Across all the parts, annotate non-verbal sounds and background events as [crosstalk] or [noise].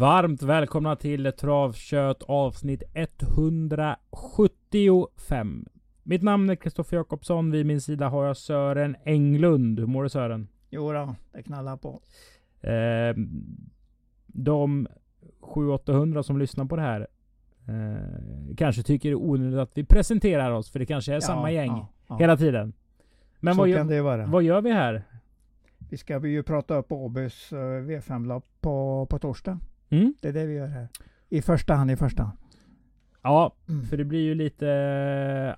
Varmt välkomna till Travkött avsnitt 175. Mitt namn är Kristoffer Jakobsson. Vid min sida har jag Sören Englund. Hur mår du Sören? Jo då, det knallar på. Eh, de 700-800 som lyssnar på det här eh, kanske tycker det är onödigt att vi presenterar oss. För det kanske är Ja, samma gäng ja, ja. hela tiden. Men Så vad kan gör, det vara. vad gör vi här? Vi ska ju prata upp Åbys eh, V5-lopp på, på torsdag. Mm? Det är det vi gör här. I första hand, i första hand. Ja, Mm. för det blir ju lite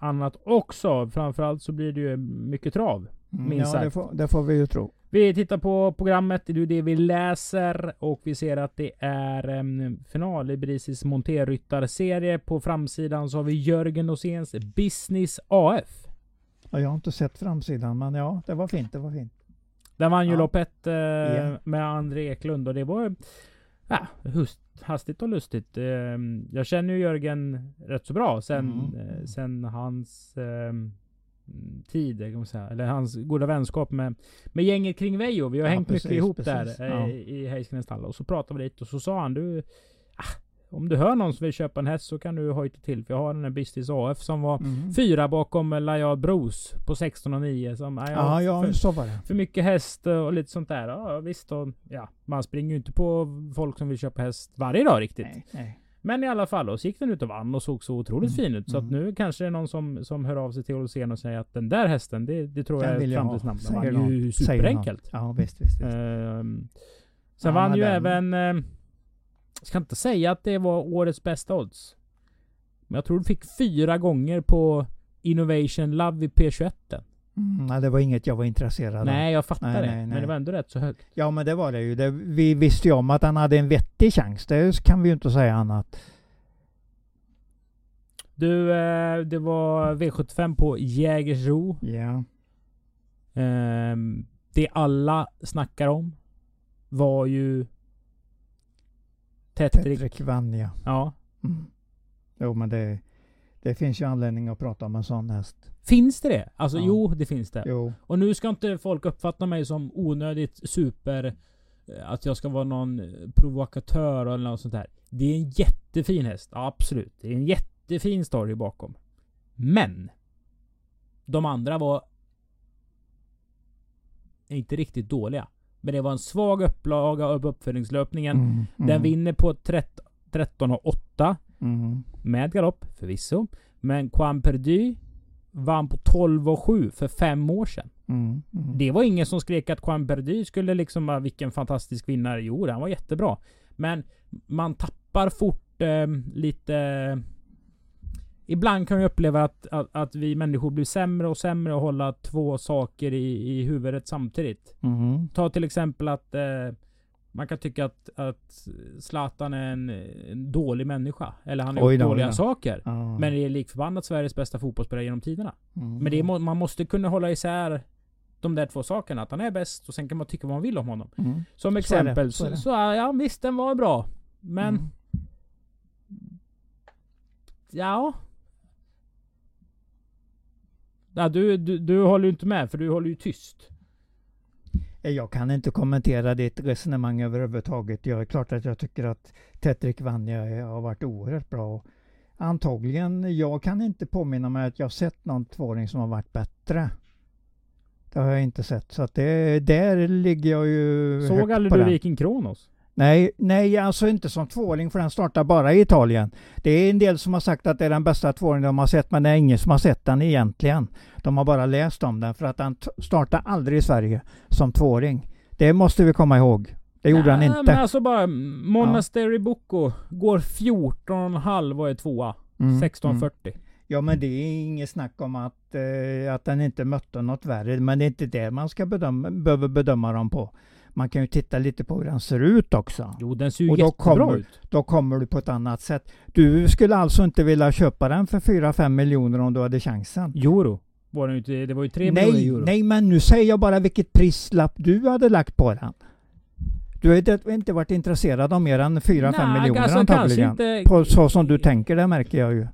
eh, annat också. Framförallt så blir det ju mycket trav. Mm, minst ja, det sagt. får, det får vi ju tro. Vi tittar på programmet, det är det vi läser och vi ser att det är em, final i Brisis monterryttarserie. På framsidan så har vi Jörgen Åséns Business AF. Ja, jag har inte sett framsidan, men ja, det var fint. Det var fint. Den vann ju Ja. lopp ett eh, Ja. med André Eklund och det var ja, hust, hastigt och lustigt. Em, jag känner ju Jörgen rätt så bra sen, Mm. eh, sen hans em, tid, kan man säga. eller hans goda vänskap med, med gänget kring Vejo. Vi har Ja, hängt precis, mycket ihop precis. där eh, Ja. i Heiskens stall. Och så pratade vi lite och så sa han du ah, om du hör någon som vill köpa en häst så kan du hojta till. För jag har den här Business AF som var Mm. fyra bakom Lajad Bros på 16 och 9. Som, ah, Ja, ja, för, så var det. för mycket häst och lite sånt där. Ja visst. Och, ja, man springer ju inte på folk som vill köpa häst varje dag riktigt. Nej, nej. Men i alla fall, och så gick den ut och vann och såg så otroligt Mm, fin ut. Så att mm. nu kanske det är någon som, som hör av sig till Olsén och säger att den där hästen, det, det tror Den jag är jag ha, framtidsnamn. Den säger vann ju superenkelt. Ja, visst, visst. visst. Ehm, sen Ja, vann ju den- även... Eh, jag ska inte säga att det var årets bästa odds. Men jag tror du fick fyra gånger på Innovation Love i P21. Mm, nej, det var inget jag var intresserad av. Nej, jag fattar Nej, det. nej, Men nej. det var ändå rätt så högt. Ja, men det var det ju. Det, vi visste ju om att han hade en vettig chans. Det kan vi ju inte säga annat. Du, eh, det var V75 på Jägersro. Ja. Ehm, det alla snackar om var ju Vann, ja. Ja. Mm. Jo, men det, det finns ju anledning att prata om en sån häst. Finns det det? Alltså Ja. jo, det finns det. Jo. Och nu ska inte folk uppfatta mig som onödigt super... eh, Att jag ska vara någon eh, provokatör eller något sånt där. Det är en jättefin häst. Ja, absolut. Det är en jättefin story bakom. Men! De andra var... Inte riktigt dåliga. Men det var en svag upplaga av uppföljningslöpningen. Mm, Den mm, vinner på 13, 13 och 8. Mm. Med galopp, förvisso. Men Quan Perdu vann på 12 och 7 för fem år sedan. Mm. Mm. Det var ingen som skrek att Quan Perdu skulle liksom vara vilken fantastisk vinnare. Jo, han var jättebra. Men man tappar fort eh, lite... Ibland kan jag uppleva att, att, att vi människor blir sämre och sämre att hålla två saker i, i huvudet samtidigt. Mm. Ta till exempel att eh, man kan tycka att, att Zlatan är en, en dålig människa. Eller han har gjort dåliga då. saker. Ja. Men det är likförbannat Sveriges bästa fotbollsspelare genom tiderna. Mm. Men det man måste kunna hålla isär de där två sakerna. Att han är bäst och sen kan man tycka vad man vill om honom. Mm. Som exempel så är så, så, ja visst den var bra. Men Mm. ja. Ja du, du, du håller ju inte med för du håller ju tyst. Jag kan inte kommentera ditt resonemang överhuvudtaget. Jag är klart att jag tycker att Tetrik Vanja har varit oerhört bra. Antagligen, jag kan inte påminna mig att jag sett någon tvååring som har varit bättre. Det har jag inte sett. Så att det, där ligger jag ju Såg aldrig du. Viking Kronos? Nej, nej, alltså inte som tvååring för den startar bara i Italien. Det är en del som har sagt att det är den bästa tvååringen de har sett, men det är ingen som har sett den egentligen. De har bara läst om den för att den startar aldrig i Sverige som tvååring. Det måste vi komma ihåg. Det gjorde han inte. Men alltså bara Monastery Bocco går 14,5 och är tvåa. Mm, 16,40. Ja, men det är inget snack om att, eh, att den inte mötte något värre. Men det är inte det man ska bedöma, behöver bedöma dem på. Man kan ju titta lite på hur den ser ut också. Jo den ser ju Och då jättebra kommer- ut. Då kommer du på ett annat sätt. Du skulle alltså inte vilja köpa den för 4-5 miljoner om du hade chansen? Euro. Var det, inte, det var ju 3 miljoner Nej, euro. nej, men nu säger jag bara vilket prislapp du hade lagt på den. Du har inte- varit intresserad av mer än 4-5 Nej, miljoner alltså antagligen. inte, På så som du tänker, det märker jag ju.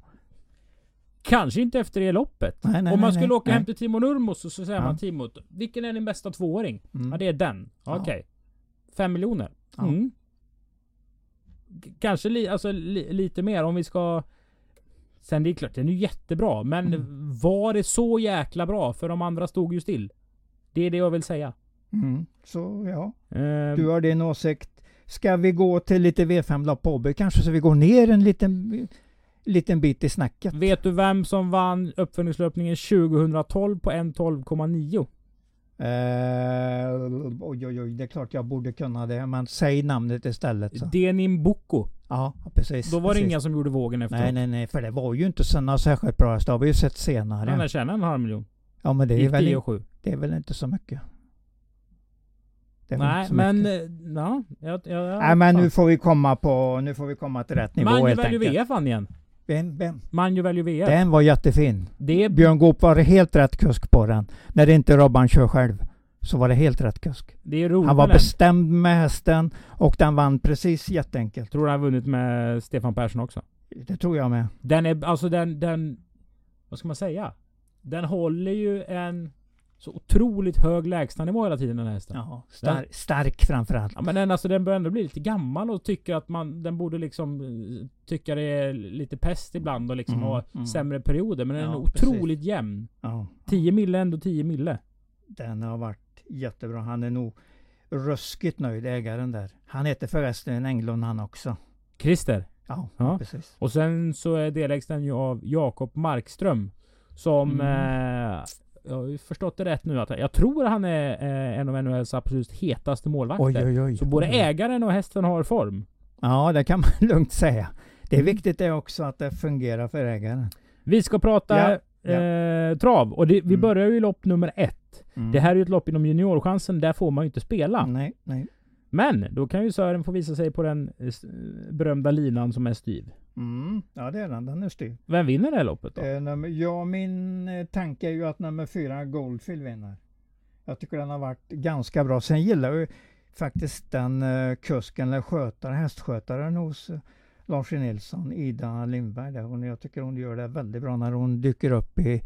Kanske inte efter det loppet. Nej, nej, Om man nej, skulle åka hem till Timo Nurmos så, så säger Ja. man Timo, vilken är din bästa tvååring? Mm. Ja det är den. Ja. Okej. Fem miljoner. Ja. Mm. kanske li, alltså, li, lite mer om vi ska... Sen det är klart, den är ju jättebra. Men Mm. var det så jäkla bra? För de andra stod ju still. Det är det jag vill säga. Mm. Så ja, Eh, du har din åsikt. Ska vi gå till lite V5-lopp på Åby kanske så vi går ner en liten, liten bit i snacket? Vet du vem som vann uppföljningslöpningen 2012 på 1.12,9? Eh, oj, oj, oj, det är klart jag borde kunna det, men säg namnet istället. Så. Denim Boko. Ja, precis. Då var det precis. inga som gjorde vågen efteråt. Nej, nej, nej, för det var ju inte sådana särskilt bra hästar. Det har vi ju sett senare. Den där tjänade en halv miljon. Ja, men det är, väl, 10 och 7. det är väl inte så mycket. Det Nej, men... Ja, jag, jag, jag, Nej, men nu fan. får vi komma på, nu får vi komma till rätt nivå Manjo helt enkelt. VF vann igen. Vem, vem? Manjo Value VF. Den var jättefin. Det Björn Goop var helt rätt kusk på den. När det inte Robban kör själv. Så var det helt rätt kusk. Han var bestämd med hästen och den vann precis jätteenkelt. Tror du han vunnit med Stefan Persson också? Det tror jag med. Den är, alltså den, den... Vad ska man säga? Den håller ju en så otroligt hög lägstanivå hela tiden den här hästen. Ja, star stark framförallt. Ja men den, alltså, den börjar ändå bli lite gammal och tycker att man, den borde liksom eh, tycka det är lite pest ibland och liksom Mm, ha mm. sämre perioder. Men den är Ja, otroligt jämn. Ja, 10 mille är ändå 10 mille. den har varit jättebra. Han är nog ruskigt nöjd, ägaren där. Han heter förresten Englund han också. Christer. Ja, Ja. precis. Och sen så är delägs den ju av Jakob Markström. Som... Mm. Eh, jag har ju förstått det rätt nu att jag tror han är eh, en av NHLs absolut hetaste målvakter. Oj, oj, oj. Så både ägaren och hästen har form. Ja, det kan man [laughs] lugnt säga. Det är Mm. viktigt det också att det fungerar för ägaren. Vi ska prata Ja, ja. Eh, trav. Och det, vi Mm. börjar ju i lopp nummer ett. Mm. Det här är ju ett lopp inom juniorchansen. Där får man ju inte spela. Nej, nej. Men då kan ju Sören få visa sig på den eh, berömda linan som är styv. Mm. Ja, det är den. Den är styv. Vem vinner det här loppet då? Eh, nummer, ja, min eh, tanke är ju att nummer fyra Goldfield vinner. Jag tycker den har varit ganska bra. Sen gillar jag ju faktiskt den eh, kusken eller skötare, hästskötaren hos eh, Lars. Nilsson, Ida Lindberg. Där. Hon, jag tycker hon gör det väldigt bra när hon dyker upp i,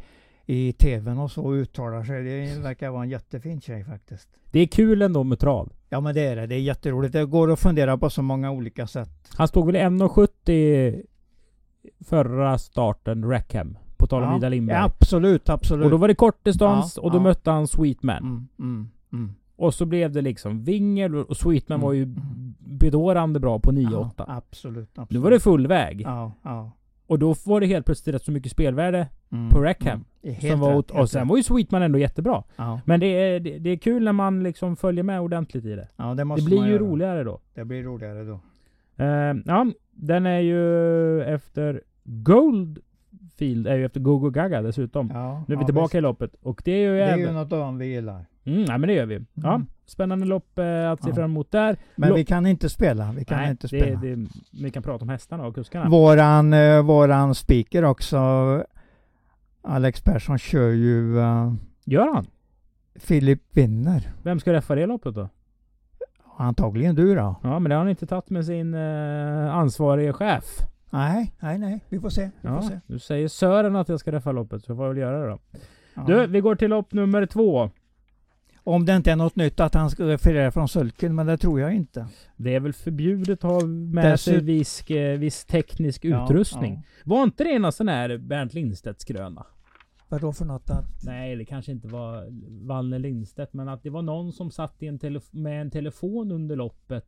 i tvn och så uttalar sig. Det verkar vara en jättefin tjej faktiskt. Det är kul ändå med trav. Ja men det är det. Det är jätteroligt. Det går att fundera på så många olika sätt. Han stod väl i 1,70 förra starten, Rackham. På tal om Ja, Ida Lindberg. Ja, absolut, absolut. och då var det kortdistans Ja, och då ja. mötte han Sweetman. mm, mm, mm. Och så blev det liksom Wingel och Sweetman Mm, var ju mm. bedårande bra på 9-8. Ja, absolut, absolut. Nu var det full väg. Ja, ja. Och då var det helt plötsligt rätt så mycket spelvärde. Mm, På Rackham. Mm. Var, åt- och sen var ju Sweetman ändå jättebra. Ja, Men det är, det, det är kul när man liksom följer med ordentligt i det. ja, det Det blir ju göra. roligare då. Det blir roligare då. Eh, ja, den är ju efter Goldfield, är ju efter Gogo Gaga dessutom. Ja, Nu är vi ja, tillbaka visst. i loppet. Och det är ju Det är även... ju något annat vi gillar. Mm, nej men det gör vi. Ja, Mm. spännande lopp eh, att se Ja. fram emot där. Men Lo- vi kan inte spela. Vi kan nej, inte det, spela. det, vi kan prata om hästarna och kuskarna. Våran, eh, våran speaker också, Alex Persson, kör ju uh, Gör han? Filip vinner. Vem ska reffa det loppet då? Antagligen du då? Ja, men det har han inte tagit med sin eh, ansvarige chef. Nej, nej, nej. Vi får se. Vi får Ja, se. nu säger Sören att jag ska reffa loppet, så jag får väl göra det då. Ja. Du, vi går till lopp nummer två. Om det inte är något nytt att han ska referera från sulken, men det tror jag inte. Det är väl förbjudet att ha med sig viss, eh, viss teknisk Ja, utrustning. ja. Var inte det en sån här Bernt Lindstedts gröna? Vadå för något? Att, Nej, det kanske inte var Wallner Lindstedt, men att det var någon som satt i en med en telefon under loppet.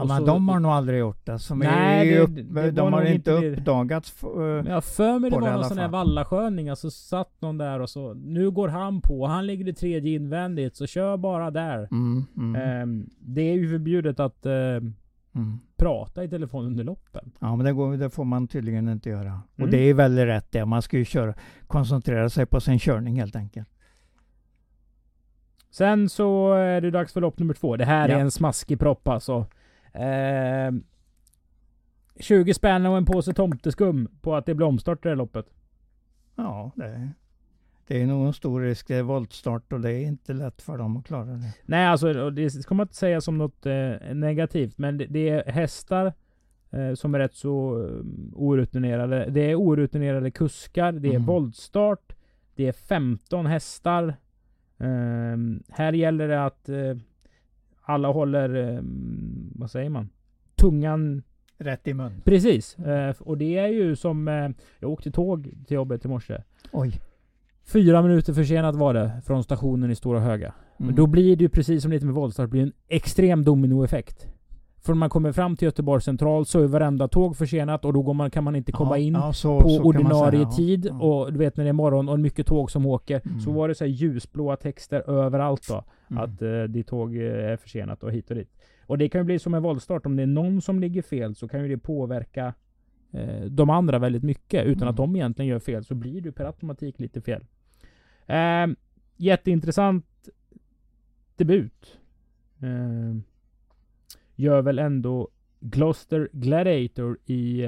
Ja, men så- de har nog aldrig gjort det. Som Nej, är det- upp, det de har inte uppdagats. f- eh, Men jag har för mig det var någon sån här vallasköning. Alltså satt någon där och så. Nu går han på. Han ligger i tredje invändigt. Så kör bara där. Mm, mm, Ehm, det är ju förbjudet att ehm, mm. prata i telefon under loppen. Ja, men det, går, det får man tydligen inte göra. Och Mm. det är väldigt rätt det. Man ska ju köra, koncentrera sig på sin körning helt enkelt. Sen så är det dags för lopp nummer två. Det här Ja. är en smaskig propp alltså. Ehm, 20 spänn och en påse tomteskum på att det blir omstart det här loppet. Ja, det är, det är nog en stor risk. Det är voltstart och det är inte lätt för dem att klara det. Nej, alltså det ska man inte säga som något eh, negativt. Men det, det är hästar eh, som är rätt så eh, orutinerade. Det är orutinerade kuskar. Det är Mm. voltstart. Det är 15 hästar. Ehm, här gäller det att eh, alla håller, eh, vad säger man? Tungan rätt i mun. Precis. Eh, och det är ju som... Eh, jag åkte tåg till jobbet i morse. Oj. Fyra minuter försenat var det från stationen i Stora Höga. Men Mm. då blir det ju precis som lite med voltstart, blir en extrem dominoeffekt. För när man kommer fram till Göteborg central så är varenda tåg försenat och då man, kan man inte komma Ja, in ja, så- på så ordinarie säga, tid. Ja. Och du vet när det är morgon och mycket tåg som åker. Mm. Så var det så här ljusblåa texter överallt då. Mm. Att eh, ditt tåg eh, är försenat och hit och dit. Och det kan ju bli som en voltstart. Om det är någon som ligger fel så kan ju det påverka eh, de andra väldigt mycket. Utan Mm. att de egentligen gör fel så blir det per automatik lite fel. Eh, jätteintressant debut. Eh, gör väl ändå Gloucester Gladiator i...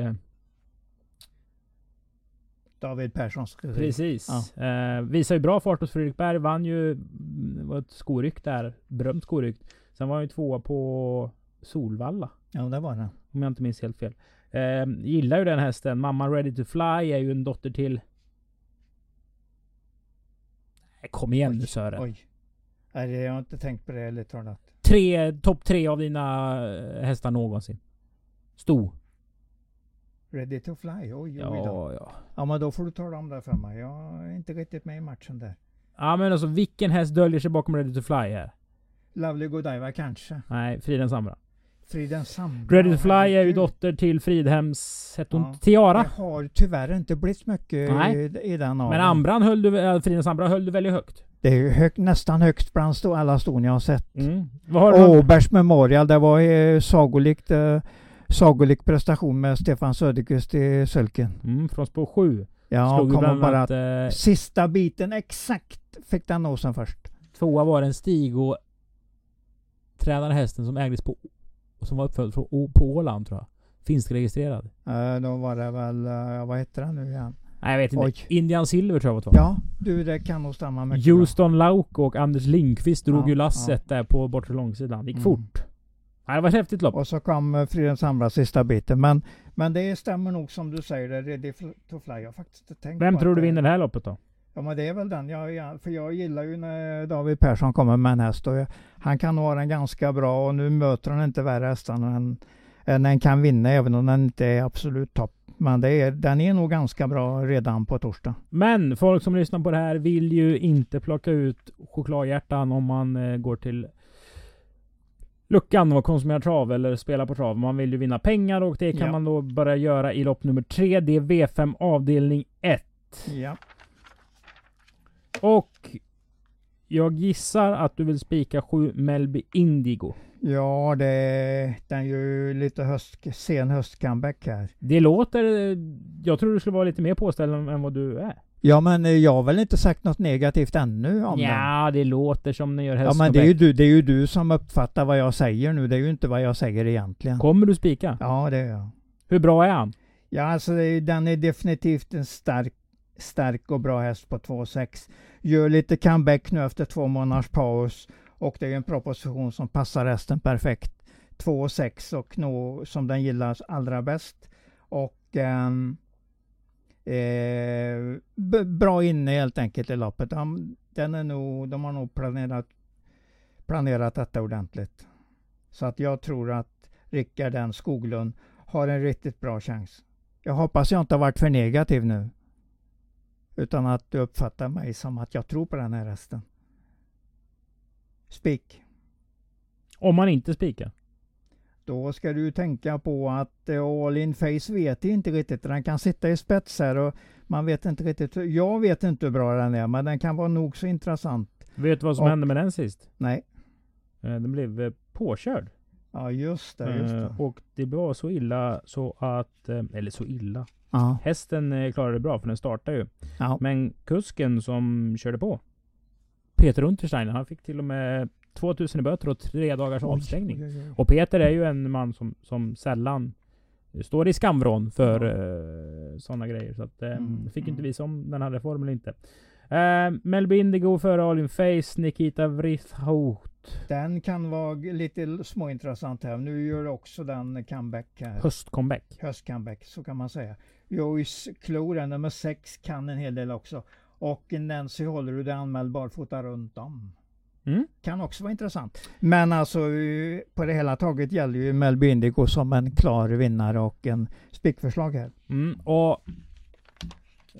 David Perssons regi. Precis. Eh, visar ju bra fart hos Fredrik Berg. Vann ju mm, var ett skoryck där. Berömt skoryck. Sen var han ju tvåa på Solvalla. Ja, det var det. Om jag inte minns helt fel. Eh, gillar ju den hästen. Mamma Ready to Fly är ju en dotter till... Nej, Kom igen nu Sören. Oj. Nej, jag har inte tänkt på det talat. Tre, topp tre av dina eh, hästar någonsin. Sto. Ready to fly? Oj, oj då. Ja, ja. Men då får du tala om det för mig. Jag är inte riktigt med i matchen där. Ja men alltså vilken häst döljer sig bakom Ready to Fly här? Lovely Godiva kanske. Nej, Friden Samra. Friden Sandra. Ready to Fly är ju dotter till Fridhems... Hette hon Ja. Tiara? Det har tyvärr inte blivit mycket Nej. i, i den aveln. Men Ambran höll du, äh, Friden höll du väldigt högt. Det är ju högt, nästan högst bland alla ston jag har sett. Mm. Åbergs Memorial, det var eh, sagolikt, eh, sagolik prestation med Stefan Söderqvist i sulken. Mm, från spår 7. Ja, Slog bland bara annat... Eh, Sista biten exakt fick den nosen först. tvåa var en Stig och tränade hästen som ägdes på... och Som var uppfödd på Åland tror jag. Finskregistrerad. Uh, då var det väl, uh, vad heter den nu igen? Nej jag vet inte. Oj. Indian Silver tror jag var Ja, du det kan nog stämma mycket. Houston Lauko och Anders Lindqvist drog Ja, ju lasset där på bortre långsidan. Det gick Mm. fort. Nej, det var ett häftigt lopp. Och så kom uh, Fridens andra sista biten. Men, men det stämmer nog som du säger, det är Ready to Fly. Jag har faktiskt inte tänkt Vem tror du vinner det här loppet då? Ja men det är väl den. Jag, för jag gillar ju när David Persson kommer med en häst. Och jag, han kan ha den ganska bra och nu möter han inte värre hästar än, än den kan vinna även om den inte är absolut topp. Men det är, den är nog ganska bra redan på torsdag. Men folk som lyssnar på det här vill ju inte plocka ut chokladhjärtan om man eh, går till luckan och konsumerar trav eller spelar på trav. Man vill ju vinna pengar och det kan Ja. man då börja göra i lopp nummer 3. Det är V5 avdelning 1. Ja. Och jag gissar att du vill spika 7 Melby Indigo. Ja, det, den är ju lite höst, sen höstcomeback här. Det låter... Jag tror du skulle vara lite mer påställd än vad du är. Ja men eh, jag har väl inte sagt något negativt ännu om den. Ja, det låter som ni gör Ja häst men det är, ju du, det är ju du som uppfattar vad jag säger nu. Det är ju inte vad jag säger egentligen. Kommer du spika? Ja det är jag. Hur bra är han? Ja alltså är, den är definitivt en stark, stark och bra häst på 2,6. Gör lite comeback nu efter två månaders paus. Och det är en proposition som passar hästen perfekt. 2,6 och nå som den gillar allra bäst. Och ehm, eh, bra inne helt enkelt i loppet. De, den är nog, de har nog planerat, planerat detta ordentligt. Så att jag tror att Rickard N Skoglund har en riktigt bra chans. Jag hoppas jag inte har varit för negativ nu. Utan att du uppfattar mig som att jag tror på den här hästen. Spik. Om man inte spikar. Då ska du tänka på att eh, All In Face vet inte riktigt. Den kan sitta i spets här och man vet inte riktigt. Jag vet inte hur bra den är men den kan vara nog så intressant. Vet du vad som Och- hände med den sist? Nej. Eh, Den blev eh, påkörd. Ja just det. Just det. Och det var så illa så att... Eller så illa. Ja. Hästen klarade det bra för den startade ju. Ja. Men kusken som körde på. Peter Untersteiner, han fick till och med 2000 i böter och tre dagars avstängning. Oj, oj, oj. Och Peter är ju en man som, som sällan står i skamvrån för uh, sådana grejer. Så att, eh, Mm, fick inte mm. visa om den hade form eller inte. Uh, Melby Indigo före All In Face, Nikita Vrithhout. Den kan vara lite småintressant här. Nu gör också den comeback här. Höstcomeback. höstcomeback, så kan man säga. Joyce Clore, nummer 6, kan en hel del också. Och Nancy Hollerud är anmäld barfota runt om. Mm. Kan också vara intressant. Men alltså eh, på det hela taget gäller ju Melby Indigo som en klar vinnare och en spikförslag här. Mm. Och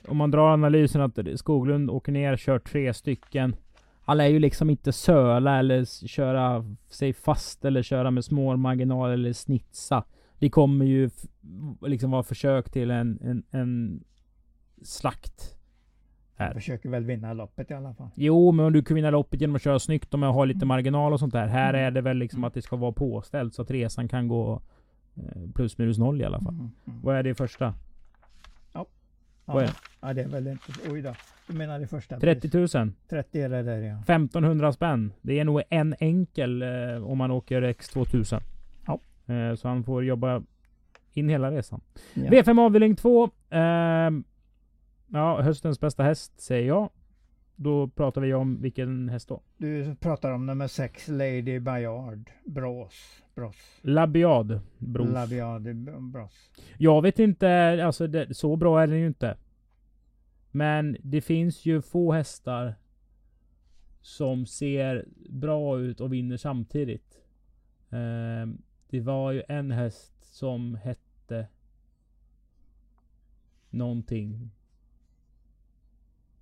om man drar analysen att Skoglund åker ner, kör tre stycken. Han är ju liksom inte söla eller köra sig fast eller köra med små marginaler eller snitsa. Det kommer ju liksom vara försök till en, en, en slakt. Här. försöker väl vinna loppet i alla fall. Jo, men om du kan vinna loppet genom att köra snyggt och med att ha lite marginal och sånt där. Här Mm. är det väl liksom att det ska vara påställt så att resan kan gå eh, plus minus noll i alla fall. Mm, mm. Vad är det första? vad är Ja, det? ja, det är väl inte... Oj då. Du menar det första? 30 000. 30 är det där ja. 1500 spänn. Det är nog en enkel eh, om man åker X2000. Ja. Eh, så han får jobba in hela resan. ja. V5 avdelning 2. ehm, ja, höstens bästa häst säger jag. Då pratar vi om vilken häst då? Du pratar om nummer 6, Lady Bayard. Brås. Brås. Labiad. Bros. Labiade Brås. Jag vet inte, alltså det, så bra är den ju inte. Men det finns ju få hästar som ser bra ut och vinner samtidigt. Ehm, det var ju en häst som hette någonting.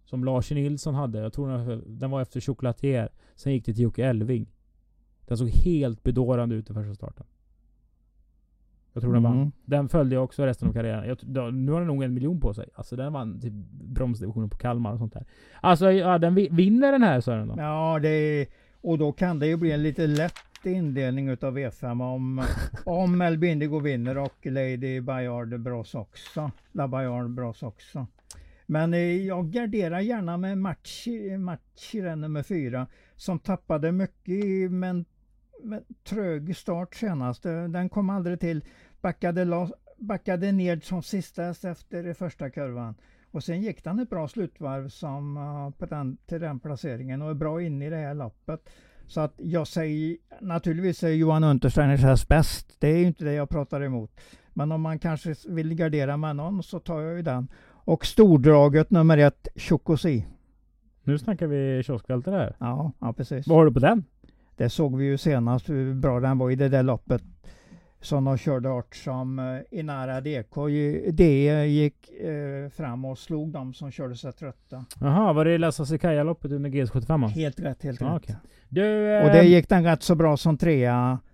Som Lars Nilsson hade. Jag tror den, den var efter Chocolatier. Sen gick det till Jocke Elving. Den såg helt bedårande ut i första starten. Jag tror den vann. Mm. Den följde jag också resten av karriären. Jag, nu har den nog en miljon på sig. Alltså den vann typ bromsdivisionen på Kalmar och sånt där. Alltså ja, den vi- vinner den här Sören då. Ja, det och då kan det ju bli en lite lätt indelning utav V5 om, om Melby Indigo vinner och Lady Bayard Bros också. La Bayard Bros också. Men eh, jag garderar gärna med Machi, Machi den nummer fyra som tappade mycket i- men, men trög start senast. Eh, den kom aldrig till. Backade, la, backade ner som sista häst efter första kurvan. Och sen gick den ett bra slutvarv som, på den, till den placeringen och är bra inne i det här loppet. Så att jag säger, naturligtvis är Johan Untersteiners häst bäst. Det är ju inte det jag pratar emot. Men om man kanske vill gardera med någon så tar jag ju den. Och stordraget nummer ett, Chocosi. Nu snackar vi kioskvältare här. Ja, ja precis. Vad har du på den? Det såg vi ju senast hur bra den var i det där loppet. Som de körde hårt som eh, Inara DK. Det gick eh, fram och slog dem som körde sig trötta. Jaha, var det Lasse Sikaja-loppet under GS75? Helt rätt, helt Ja, rätt. okej. Du... Eh, Och det gick den rätt så bra som trea eh,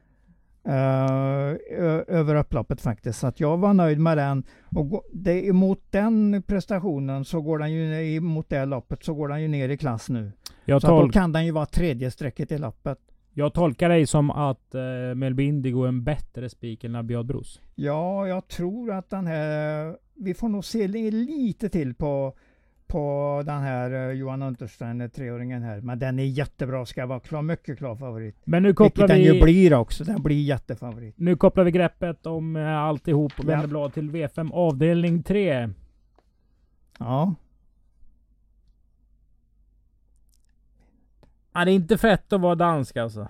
över upploppet faktiskt. Så att jag var nöjd med den. Och det, emot den prestationen så går den ju emot det loppet så går den ju ner i klass nu. jag, Så då kan den ju vara tredje strecket i loppet. jag tolkar dig som att eh, Melby Indigo är en bättre spik än Labiad Bros. Ja, jag tror att den här... Vi får nog se li- lite till på, på den här eh, Johan Untersteiner, treåringen här. Men den är jättebra, ska vara klar, mycket klar favorit. Men nu kopplar Vilket den ju vi... blir också. Den blir jättefavorit. Nu kopplar vi greppet om eh, alltihop och Ja. vänder blad till V5 avdelning 3. Ja. Ja, det är inte fett att vara dansk alltså.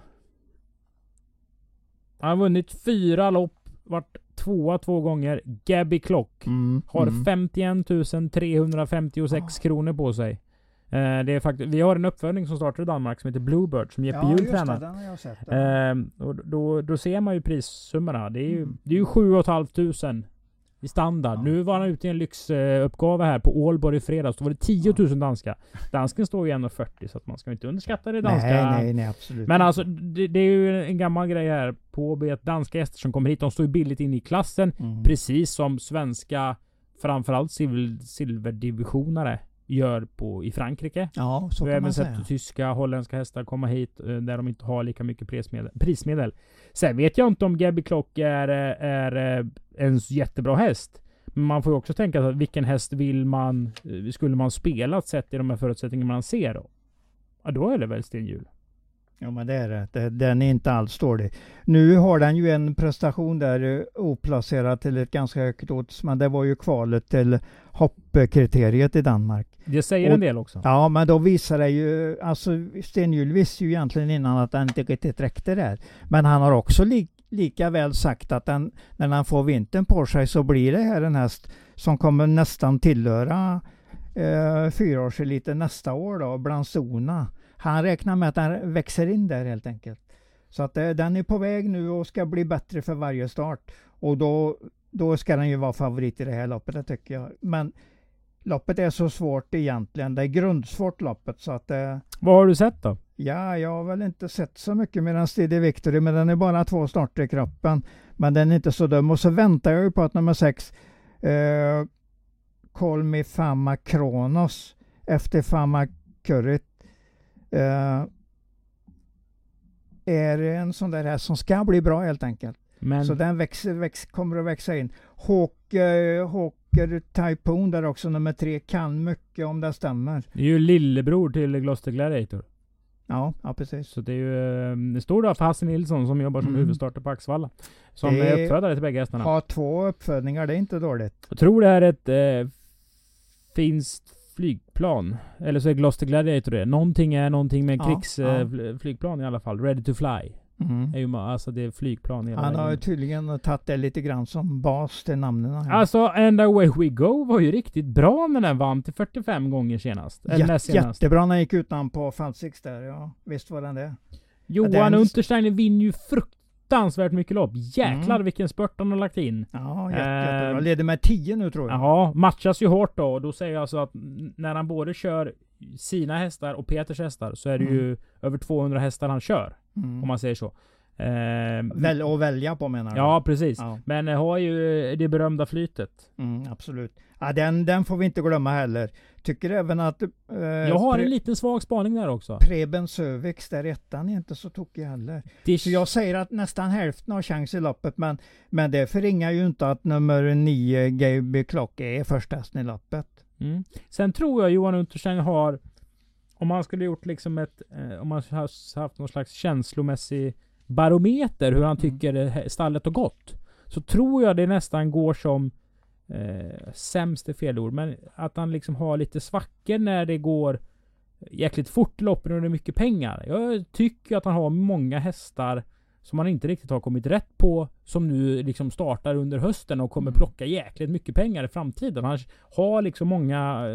Han har vunnit fyra lopp, varit tvåa två gånger. Gabby Klock Mm, har mm. 51 356 Ah. kronor på sig. Eh, det är faktiskt, vi har en uppfödning som startar i Danmark som heter Bluebird som Jeppe ja, just det, tränar. den har jag sett. Ehm, och då, då ser man ju prissummorna. Det är ju, Mm. det är ju 7 500 i standard. Ja. Nu var han ute i en lyxuppgave här på Ålborg i fredags. Då var det 10 000 danska. Dansken står ju 1,40 så att man ska inte underskatta det danska. nej, nej, nej, absolut Men alltså det, det är ju en gammal grej här på AB att danska gäster som kommer hit, de står ju billigt in i klassen. Mm. Precis som svenska, framförallt silver, silverdivisionare gör på, i Frankrike. Ja, så Vi har även sett tyska, holländska hästar komma hit eh, där de inte har lika mycket prismedel. prismedel. Sen vet jag inte om Gabby Klock är, eh, är eh, en jättebra häst. Men man får ju också tänka att vilken häst vill man, skulle man spela sett i de här förutsättningarna man ser då? Ja, då är det väl Sten Hjul. Ja, men det är det. Den är inte alls dålig. Nu har den ju en prestation där oplacerad till ett ganska högt odds, men det var ju kvalet till hoppkriteriet i Danmark. Det säger Och- en del också. Ja, men då visar det ju, alltså Sten Hjul visste ju egentligen innan att den inte riktigt räckte där. Men han har också li, lika väl sagt att den, när han får vintern på sig så blir det här en häst som kommer nästan tillhöra eh, fyraårseliten nästa år då, bland zona. han räknar med att den växer in där helt enkelt. Så att eh, den är på väg nu och ska bli bättre för varje start. Och då, då ska den ju vara favorit i det här loppet, det tycker jag. Men loppet är så svårt egentligen. Det är grundsvårt loppet så att eh, Vad har du sett då? Ja, jag har väl inte sett så mycket med den Steady Victory, men den är bara två starter i kroppen. Men den är inte så dum. Och så väntar jag ju på att nummer sex, eh, Call Me Fama Kronos, efter Fama Currit, eh, är en sån där här som ska bli bra helt enkelt. Men Så den växer, väx, kommer att växa in. Hawk, eh, Hawker Typhoon där också, nummer tre, kan mycket om det stämmer. det är ju lillebror till Gloucester Gladiator. Ja, ja precis. Så det är ju... eh, Det står då för Hasse Nilsson som jobbar som Mm. huvudstarter på Axvalla. Som Det- är uppfödare till bägge hästarna. Ha två uppfödningar, det är inte dåligt. Jag tror det är ett eh, finskt flygplan. Eller så är Gloucester Gladiator det. Någonting är någonting med Ja, krigsflygplan ja. eh, i alla fall. Ready to fly. Mm. Är ju, alltså det är flygplan hela Han har ju tydligen tagit det lite grann som bas till namnen. här. Alltså And Away We Go var ju riktigt bra när den vann till 45 gånger senast. Eller Jätte, senast. jättebra när han gick utan på Falsix där. Ja, visst var den det. Johan den- Untersteiner vinner ju fruktansvärt mycket lopp. Jäklar Mm. vilken spurt han har lagt in. Ja, jätte, Eh, jättebra. Leder med 10 nu tror jag. Ja, matchas ju hårt då. Då säger jag alltså att när han både kör sina hästar och Peters hästar så är det ju över 200 hästar han kör. Mm. Om man säger så. Väl, och välja på menar du? ja, precis. Ja, Men eh, har ju det berömda flytet. mm, absolut. Ja, den, den får vi inte glömma heller. Tycker även att... Eh, Jag har en liten svag spaning där också. Preben Sövix, där ettan är inte så tokig heller. Så jag säger att nästan hälften har chans i loppet, men, men det förringar ju inte att nummer 9, Gaby Klock, är första hästen i loppet. mm. Sen tror jag Johan Untersteiner har om man skulle gjort liksom ett, eh, om man har haft någon slags känslomässig barometer hur han Mm. tycker eh, stallet har gått. Så tror jag det nästan går som, eh, sämst är fel ord, men att han liksom har lite svackor när det går jäkligt fort i loppen och det är mycket pengar. Jag tycker att han har många hästar som han inte riktigt har kommit rätt på. Som nu liksom startar under hösten och kommer Mm. plocka jäkligt mycket pengar i framtiden. Han har liksom många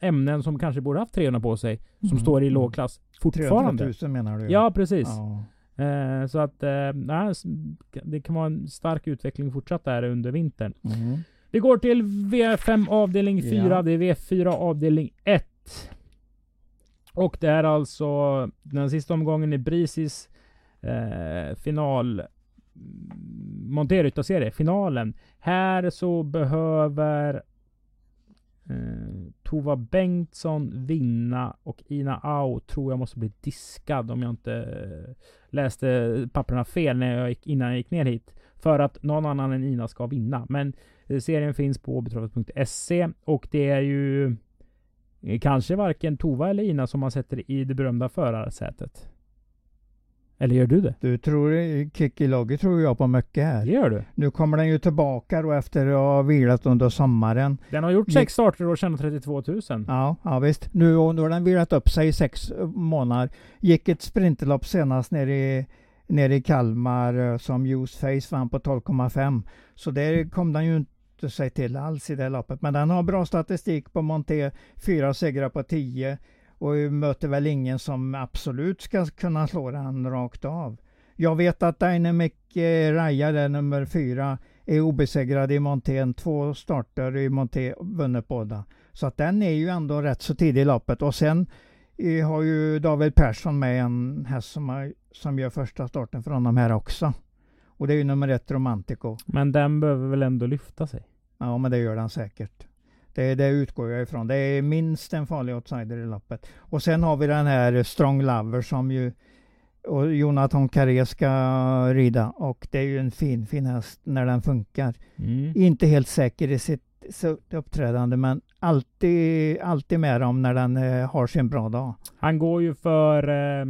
eh, ämnen som kanske borde haft 300 på sig. Som Mm. står i Mm. låg klass 300 fortfarande. 000 menar du? Ja, precis. Ja. Eh, så att eh, det kan vara en stark utveckling fortsatt där under vintern. Mm. Vi går till V5 avdelning 4. Ja. Det är V4 avdelning 1. Och det är alltså den sista omgången i Brisis eh, final Monterrytta-serie, finalen. Här så behöver eh, Tova Bengtsson vinna och Ina Au tror jag måste bli diskad om jag inte eh, läste papperna fel när jag gick, innan jag gick ner hit. För att någon annan än Ina ska vinna. Men eh, serien finns på betravet.se och det är ju eh, kanske varken Tova eller Ina som man sätter i det berömda förarsätet. Eller gör du det? Du tror, Kikki Logge tror jag på mycket Det här. gör du. Nu kommer den ju tillbaka då efter att ha vilat under sommaren. Den har gjort sex starter och tjänat 32 000. Ja, ja visst. Nu, och nu har den vilat upp sig i sex eh, månader. Gick ett sprinterlopp senast nere i, nere i Kalmar eh, som Juice Face vann på 12,5. Så där kom den ju inte sig till alls i det loppet. Men den har bra statistik på Monté. Fyra segrar på 10. Och möter väl ingen som absolut ska kunna slå den rakt av. Jag vet att Dynamic eh, Raja, där nummer fyra, är obesegrad i Montén. Två starter i Monté, vunnit båda. Så att den är ju ändå rätt så tidig i loppet. Och sen eh, har ju David Persson med en häst som, har, som gör första starten för honom här också. Och det är ju nummer ett Romantico. Men den behöver väl ändå lyfta sig? Ja, men det gör den säkert. Det, det utgår jag ifrån. Det är minst en farlig outsider i loppet. Och sen har vi den här Strong Lover som ju och Jonathan Carré ska rida. Och det är ju en fin, fin häst när den funkar. Mm. Inte helt säker i sitt, sitt uppträdande men alltid, alltid med dem när den eh, har sin bra dag. Han går ju för eh,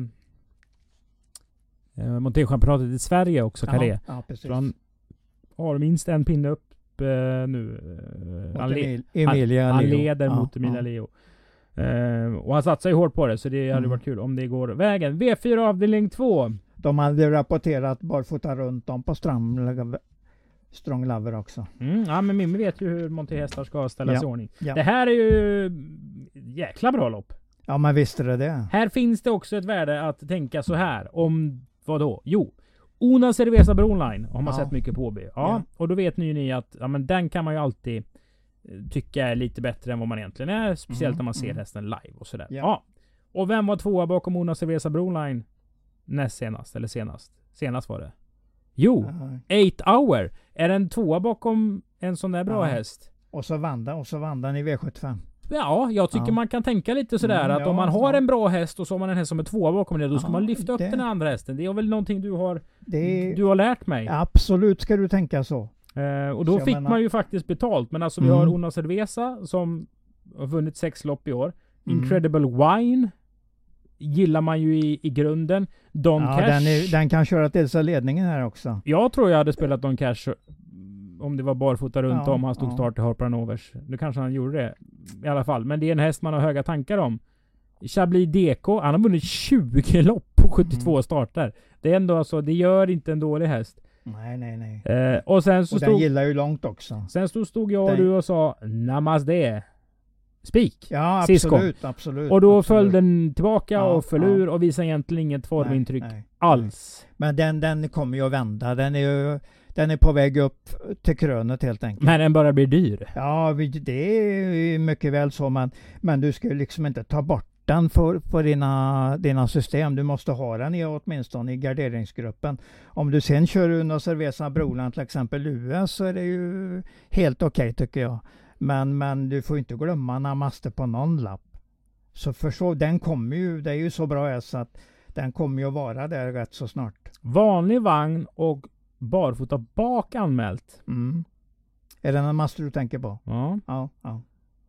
eh, Monterchampionatet i Sverige också, Carré. Ja, ja precis. Så han har minst en pinne upp eh, nu. Eh, Mot han, le- Emil, Emilia han Leo. leder Ja, mot Emilia ja. Leo. Eh, och han satsar ju hårt på det, så det hade Mm. varit kul om det går vägen. V4 avdelning 2. De hade rapporterat barfota runt om på Strong, Strong Lover också. Mm, ja men Mimmi vet ju hur Monté hästar ska ställas Ja, i ordning. ja. Det här är ju jäkla bra lopp. Ja men visst är det det. Här finns det också ett värde att tänka så här. Om vad då? Jo. Una Cerveza Broline har man Ja. sett mycket på. Ja, Ja. och då vet ni ju ni att ja, men den kan man ju alltid eh, tycka är lite bättre än vad man egentligen är. Speciellt Mm, när man ser mm. hästen live och sådär. Ja. Ja. Och vem var tvåa bakom Una Cerveza Broline näst senast? Eller senast? Senast var det. Jo, Ja. 8 Hour. Är den tvåa bakom en sån där bra Ja. häst? Och så vann den, och så vann den i V75. Ja, jag tycker Ja. man kan tänka lite sådär Mm, att ja, om man har ja. en bra häst och så har man en häst som är tvåa bakom det, då ska man lyfta upp det- den andra hästen. Det är väl någonting du har, Det du har lärt mig. Absolut ska du tänka så. Eh, och då Så fick menar- man ju faktiskt betalt. Men alltså vi Mm. har Una Cerveza som har vunnit sex lopp i år. Mm. Incredible Wine gillar man ju i, i grunden. Don Cash. den, är, den kan köra till sig ledningen här också. Jag tror jag hade spelat Don Cash om det var barfota runt Ja, om han stod ja. start i Harper Overs. Nu kanske han gjorde det i alla fall. Men det är en häst man har höga tankar om. Chablis DK, han har vunnit 20 lopp på 72 Mm. starter. Det är ändå alltså, det gör inte en dålig häst. Nej, nej, nej. Eh, och sen så Och den stod, gillar ju långt också. sen stod, stod jag och Den- du och sa Namaste. Spik. Ja, Sist gång. absolut, absolut. Och då absolut. föll den tillbaka Ja, och föll ja. ur och visade egentligen inget formintryck Nej, nej. alls. Men den, den kommer ju att vända. Den är ju den är på väg upp till krönet helt enkelt. Men den börjar bli dyr. Ja, det är mycket väl så. Men, men du ska ju liksom inte ta bort den för, för dina, dina system. Du måste ha den i, åtminstone i garderingsgruppen. Om du sen kör Uno Cerveza Broland till exempel US så är det ju helt okej tycker jag. Men, men du får inte glömma Namaste på någon lapp. Så för så, den kommer ju, det är ju så bra häst så att den kommer ju att vara där rätt så snart. Vanlig vagn och barfota bak anmält. Mm. Är det Namaste du tänker på? Ja, Ja. ja.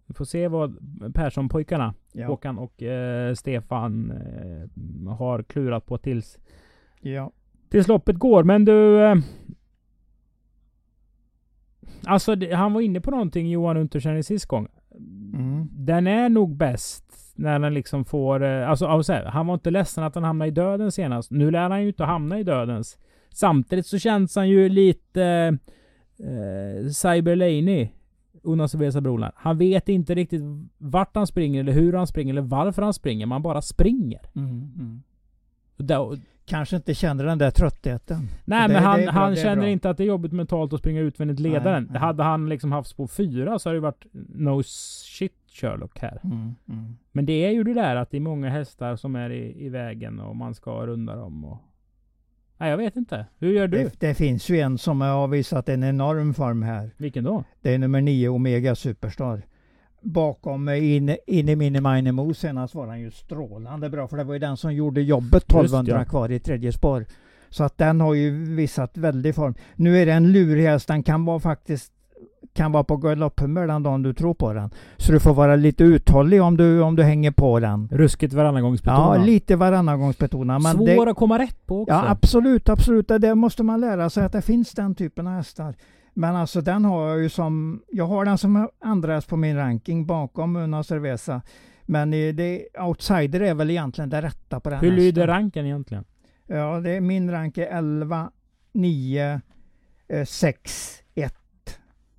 vi får se vad Persson-pojkarna, ja. Håkan och eh, Stefan, eh, har klurat på tills, ja. tills loppet går. Men du... Eh, alltså, det, han var inne på någonting Johan Untersen i sist gång. Mm. Den är nog bäst när den liksom får... Eh, alltså, alltså, han var inte ledsen att han hamnade i döden senast. Nu lär han ju inte hamna i dödens. Samtidigt så känns han ju lite... Eh, Cyber Laney. Una Cerveza Broland. Han vet inte riktigt vart han springer eller hur han springer eller varför han springer. Man bara springer. Mm. Mm. Kanske inte känner den där tröttheten. Nej Det- men han, bra, han känner inte att det är jobbigt mentalt att springa utvändigt ledaren. Nej, nej. Hade han liksom haft spår fyra så hade det varit no shit Sherlock här. Mm. Mm. Men det är ju det där att det är många hästar som är i, i vägen och man ska runda dem och... Nej jag vet inte. Hur gör du? Det, det finns ju en som har visat en enorm form här. Vilken då? Det är nummer 9 Omega Superstar. Bakom eh, in, in i Mini Mo senast var han ju strålande bra för det var ju den som gjorde jobbet 1200 ja. kvar i tredje spår. Så att den har ju visat väldig form. Nu är det en lurig häst, den kan vara faktiskt kan vara på galopphumör den dagen du tror på den. Så du får vara lite uthållig om du, om du hänger på den. Ruskigt varannan gångs Ja, lite varannan gångs betona. Men Svår det, att komma rätt på också. Ja, absolut, absolut. Det måste man lära sig att det finns den typen av hästar. Men alltså den har jag ju som, jag har den som andra häst på min ranking bakom Una Cerveza. Men det, outsider är väl egentligen det rätta på den Hur hästen. lyder ranken egentligen? Ja, det är, min rank är 11, 9, eh, 6, 1.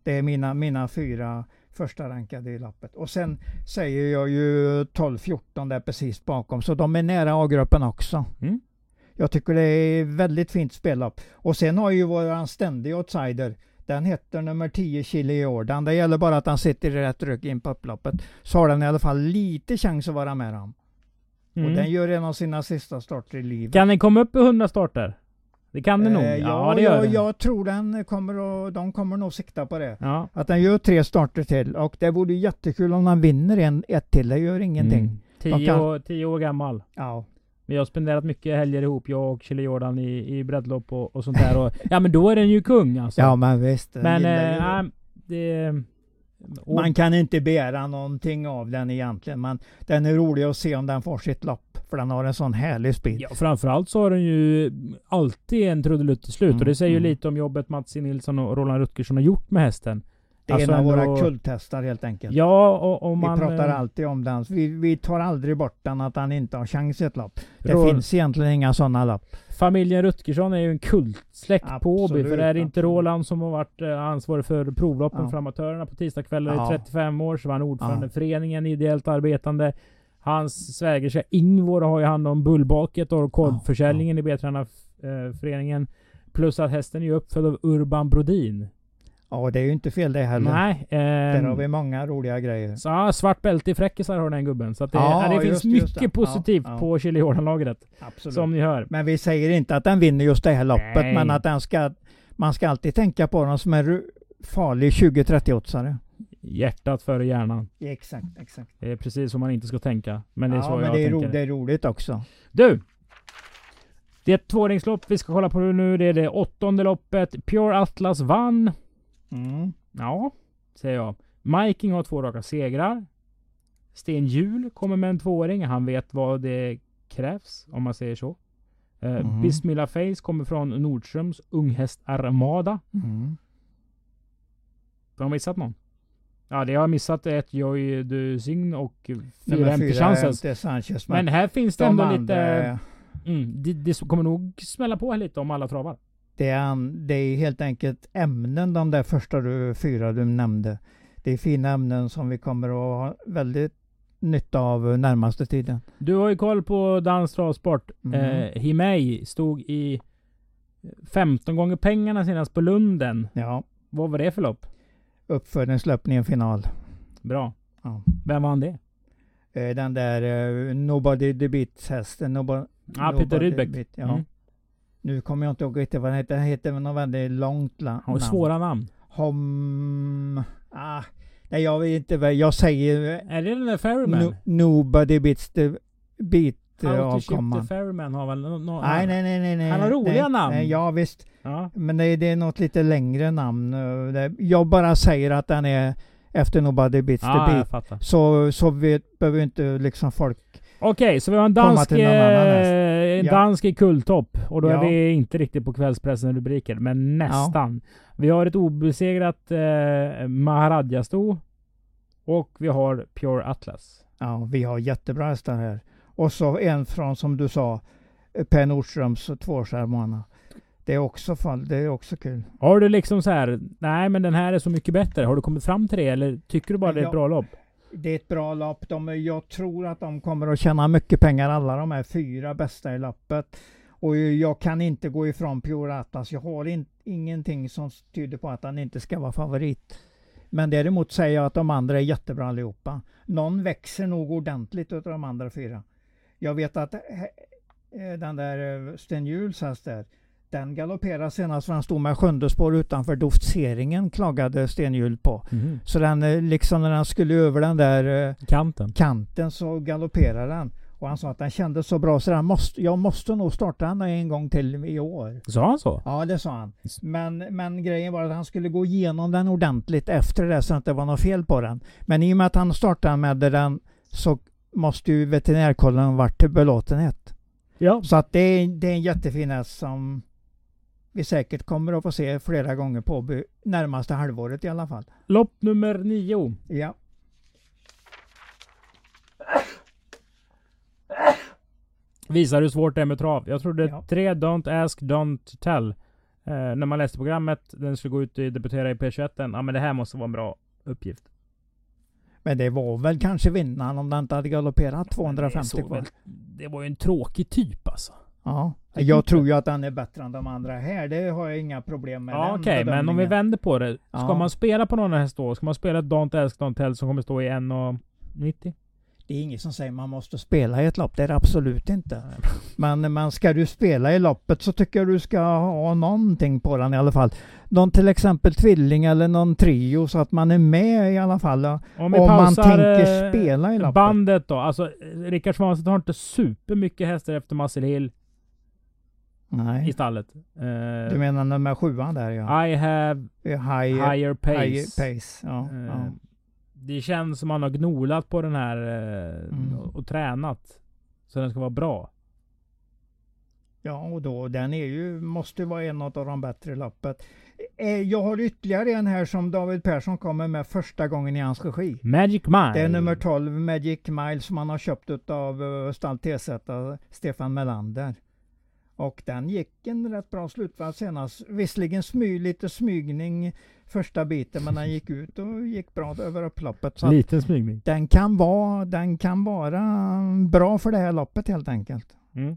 Det är mina, mina fyra första rankade i lappet. Och sen säger jag ju 12, 14 där precis bakom. Så de är nära A-gruppen också. Mm. Jag tycker det är väldigt fint spellopp. Och sen har ju vår ständiga outsider, den heter nummer 10 Chile Jordan. Det gäller bara att han sitter i rätt rygg in på upploppet. Så har den i alla fall lite chans att vara med dem. Mm. Och den gör en av sina sista starter i livet. Kan den komma upp i 100 starter? Det kan den nog. Eh, Ja, det gör jag, den. jag tror den kommer att, de kommer nog sikta på det. Ja. Att den gör tre starter till. Och det vore jättekul om den vinner en, ett till. Det gör ingenting. Mm. Tio, kan- år, tio år gammal. Ja. Vi har spenderat mycket helger ihop, jag och Chile Jordan i, i breddlopp och, och sånt där. Och, [laughs] ja men då är den ju kung alltså. ja, men visst. men eh, det. nej, det... Och, Man kan inte begära någonting av den egentligen. Men den är rolig att se om den får sitt lopp. För den har en sån härlig speed. ja, framförallt så har den ju alltid en trudelutt till slut. Mm, och det säger ju mm. lite om jobbet Mats E. Nilsson och Roland Rutgersson har gjort med hästen. det är alltså en av våra ändå- kulthästar helt enkelt. Ja, och, och man... vi pratar eh, alltid om den. Vi, vi tar aldrig bort den att han inte har chans i ett lopp. Det Rå- finns egentligen inga sådana lopp. Familjen Rutgersson är ju en kultsläkt på Åby. För Absolut, är det inte. Roland som har varit eh, ansvarig för provloppen Ja. för amatörerna på tisdagskvällar i Ja. 35 år, så var han ordförande Ja. i föreningen, ideellt arbetande. Hans svägerska Ingvor har ju hand om bullbaket och korvförsäljningen i B-tränarföreningen. Plus att hästen är uppfödd av Urban Brodin. Ja, det är ju inte fel det heller. Nej. Där har ehm, vi många roliga grejer. så, ja, svart bälte i fräckisar har den gubben. Så det, Ja, ja, det finns just just mycket. Ja, positivt ja. på Chili. Absolut. Som ni hör. Men vi säger inte att den vinner just det här loppet, Nej. men att den ska... Man ska alltid tänka på den som en farlig 20-30-åtsare. Hjärtat före hjärnan. Exakt, exakt. Det är precis som man inte ska tänka. Men det är ja, så men jag det är, tänker. ro, det är roligt också. Du! Det är ett tvåringslopp vi ska kolla på nu. Det är det åttonde loppet. Pure Atlas vann. Mm. Ja, säger jag. Miking har två raka segrar. Sten Hjul kommer med en tvååring. Han vet vad det krävs, om man säger så. Eh, Mhm. Bismillah Face kommer från Nordströms unghäst Armada. Mm. Har jag missat någon? Ja, det har jag missat ett Joy du Sign och fyra är Sanchez. Men här finns det de ändå andra lite... Mm, det, det kommer nog smälla på här lite om alla travar. Det är, an- det är helt enkelt ämnen de där första du, fyra du nämnde. Det är fina ämnen som vi kommer att ha väldigt nytta av närmaste tiden. Du har ju koll på dans travsport. Mhm. Eh, Himei stod i 15 gånger pengarna senast på Lunden. Ja, Vad var det för lopp? Uppfödningslöpning i en final. Bra. Ja. Vem vann det? Eh, Den där uh, Nobody the Beats hästen. Nobody, Ja, Peter Rydbeck. Beat, ja. Mm. Nu kommer jag inte ihåg riktigt vad den heter. Den heter något väldigt långt har namn. svåra namn. Hom... Ah, nej, jag vet inte vad jag säger. Är det den där Ferryman? No, nobody beats the beat eh, How avkomman. Ferryman har väl no, no, Nej, nej, nej, nej, nej. Han har roliga nej, namn. Nej, ja, visst. Ja. Men det, det är något lite längre namn. Jag bara säger att den är efter Nobody beats Ja, the beat. Så, så vet, behöver inte liksom folk... Okej, så vi har en dansk, någon eh, en Ja. dansk i kulltopp. Och då Ja. är vi inte riktigt på kvällspressen rubriker, men nästan. Vi har ett obesegrat eh, Maharadja-sto. Och vi har Pure Atlas. Ja, vi har jättebra hästar här. Och så en från, som du sa, Per Nordströms tvåskärmarna. Det är också fall, det är också kul. Har du liksom så här, nej men den här är så mycket bättre. Har du kommit fram till det eller tycker du bara det är ett bra lopp? Det är ett bra lopp. De, jag tror att de kommer att tjäna mycket pengar, alla de här fyra bästa i loppet. Och jag kan inte gå ifrån Pure Atlas. Jag har in, ingenting som tyder på att han inte ska vara favorit. Men däremot säger jag att de andra är jättebra allihopa. Någon växer nog ordentligt utav de andra fyra. Jag vet att eh, den där eh, Sten Juhls häst där, den galopperade senast för han stod med sjunde spår utanför doftseringen klagade Sten Juhl på. Så den eh, liksom när den skulle över den där eh, Kanten. kanten så galopperade den. Och han sa att den kändes så bra så den måste, jag måste nog starta den en gång till i år. Sa han så? Ja, det sa han. Men, men grejen var att han skulle gå igenom den ordentligt efter det så att det var något fel på den. Men i och med att han startade med den så måste ju veterinärkollen varit till belåtenhet. Ja. Så att det är, det är en jättefin häst som vi säkert kommer att få se flera gånger på närmaste halvåret i alla fall. Lopp nummer nio. Ja. Visar hur svårt det är med trav. Jag trodde Ja. tre Don't Ask, Don't Tell. Eh, när man läste programmet, den skulle gå ut och debutera i P21. Ja men det här måste vara en bra uppgift. Men det var väl kanske vinnaren om den inte hade galopperat Det 250 såg kvar. Det var ju en tråkig typ alltså. Ja. Jag tror ju att den är bättre än de andra här. Det har jag inga problem med. Ja okej, men om vi vänder på det. Ska Ja. man spela på någon häst då? Ska man spela ett Don't Ask, Don't Tell som kommer stå i 1,90? Det är ingen som säger man måste spela i ett lopp. Det är det absolut inte. Men, men ska du spela i loppet så tycker jag du ska ha någonting på den i alla fall. Någon till exempel tvilling eller någon trio så att man är med i alla fall. Om Om man tänker eh, spela i loppet. bandet då. Alltså eh, Rickard Svanstedt har inte supermycket hästar efter Muscle Hill i Nej. stallet. Eh, Du menar nummer sjuan där ja. I have High, higher pace. high pace. Ja, Eh, ja. Det känns som man har gnolat på den här eh, Mm. och, och tränat. Så den ska vara bra. Ja, och då, den är ju, måste vara en av de bättre i loppet. Eh, Jag har ytterligare en här som David Persson kommer med första gången i hans regi. Magic Mile. Det är nummer 12, Magic Mile, som han har köpt av Stall TZ, Stefan Melander. Och den gick en rätt bra slutvarv senast. Visserligen smy, lite smygning första biten men den gick ut och gick bra över upploppet. Så Liten smygning. den, kan vara, den kan vara bra för det här loppet helt enkelt. Mm.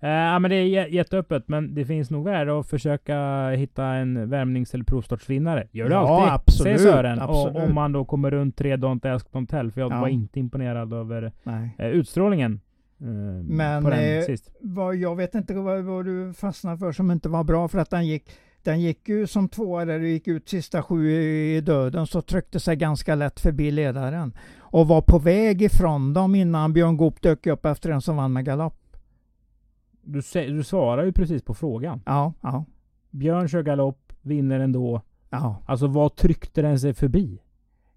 Eh, ja, men det är jä- jätteöppet, men det finns nog värde att försöka hitta en värmnings eller provstartsvinnare. Gör det Ja, alltid, absolut, säger Sören. Och absolut. om man då kommer runt tre Don't Ask Don't Tell, för jag Ja. var inte imponerad över eh, utstrålningen Men, på den eh. Vad, jag vet inte vad, vad du fastnade för som inte var bra för att den gick den gick ju som tvåa där du gick ut sista sju i döden så tryckte sig ganska lätt förbi ledaren. Och var på väg ifrån dem innan Björn Goop dök upp efter en som vann med galopp. Du, du svarar ju precis på frågan. Ja, ja, Björn kör galopp, vinner ändå. ja. Alltså vad tryckte den sig förbi?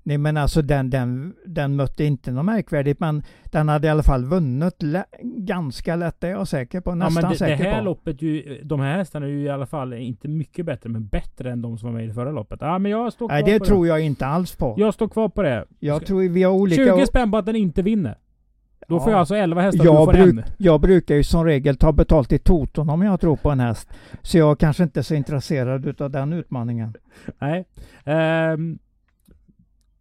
Nej men alltså den, den, den mötte inte något märkvärdigt men den hade i alla fall vunnit lä- ganska lätt, det är jag säker på. Ja, Nästan men det, det säker här på. loppet, ju, de här hästarna är ju i alla fall inte mycket bättre, men bättre än de som var med i det förra loppet. Ja, men jag står kvar Nej det på tror jag inte alls på. Jag står kvar på det. Jag tror vi har olika... 20 spänn på att den inte vinner. Då Ja. får jag alltså 11 hästar, Jag du får bruk- en. Jag brukar ju som regel ta betalt i toton om jag tror på en häst. Så jag kanske inte är så intresserad utav den utmaningen. Nej. Ehm,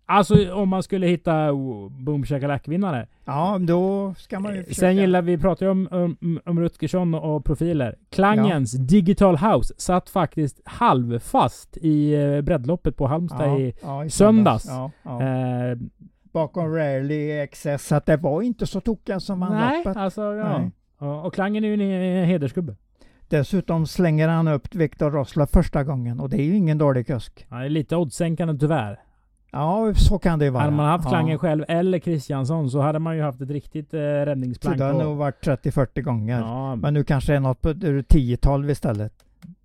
alltså om man skulle hitta oh, Boom Shakalak-vinnare. Ja, då ska man ju försöka. Sen gillar vi, pratar ju om, om, om Rutgersson och profiler. Klangens Digital House satt faktiskt halvfast i eh, breddloppet på Halmstad ja, i ja, i söndags. Ja, ja. Eh, Bakom Rarely XS, så att det var inte så tokiga som han nej, loppet. alltså ja. Nej. ja. Och Klangen är ju en, en hedersgubbe. Dessutom slänger han upp Viktor Rosla första gången och det är ju ingen dålig kusk. Han är lite oddsänkande tyvärr. Ja, så kan det vara. Hade man haft Klangen ja. själv eller Kristiansson så hade man ju haft ett riktigt eh, Så räddningsplank. det har på- nog varit 30-40 gånger. ja, Men nu kanske det är något på ett tiotal istället.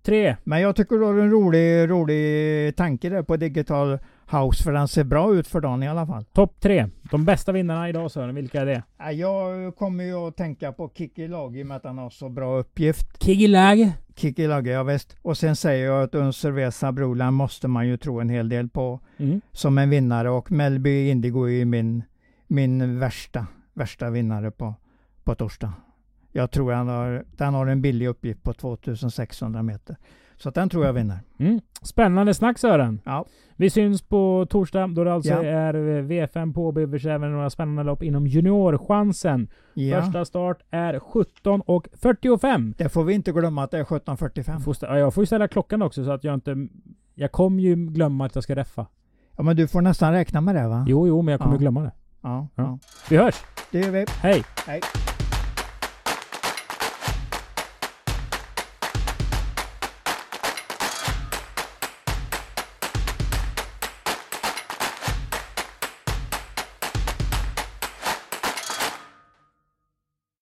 Tre. Men jag tycker du har en rolig, rolig tanke där på Digital House, för den ser bra ut för dagen i alla fall. Topp tre. De bästa vinnarna idag Sören, vilka är det? Ja, Jag kommer ju att tänka på Kiki Lag i och med att han har så bra uppgift. Kigilag. Kiki Lag, ja visst. Och sen säger jag att Uncervesa Broland måste man ju tro en hel del på Mm. som en vinnare och Melby Indigo är ju min, min värsta, värsta vinnare på, på torsdag. Jag tror han har, den har en billig uppgift på 2600 meter. Så den tror jag vinner. Mm. Spännande snack Sören. Ja. Vi syns på torsdag då det alltså Ja. är V5 på Bivers, även några spännande lopp inom juniorchansen. Ja, Första start är 17.45. det får vi inte glömma att det är 17.45. Får stä- ja, Jag får ju ställa klockan också så att jag inte... Jag kommer ju glömma att jag ska reffa. Ja, men du får nästan räkna med det va? Jo, jo, men jag kommer Ja. glömma det. Ja, Ja. ja. Vi hörs! Det gör vi. Hej! Hej.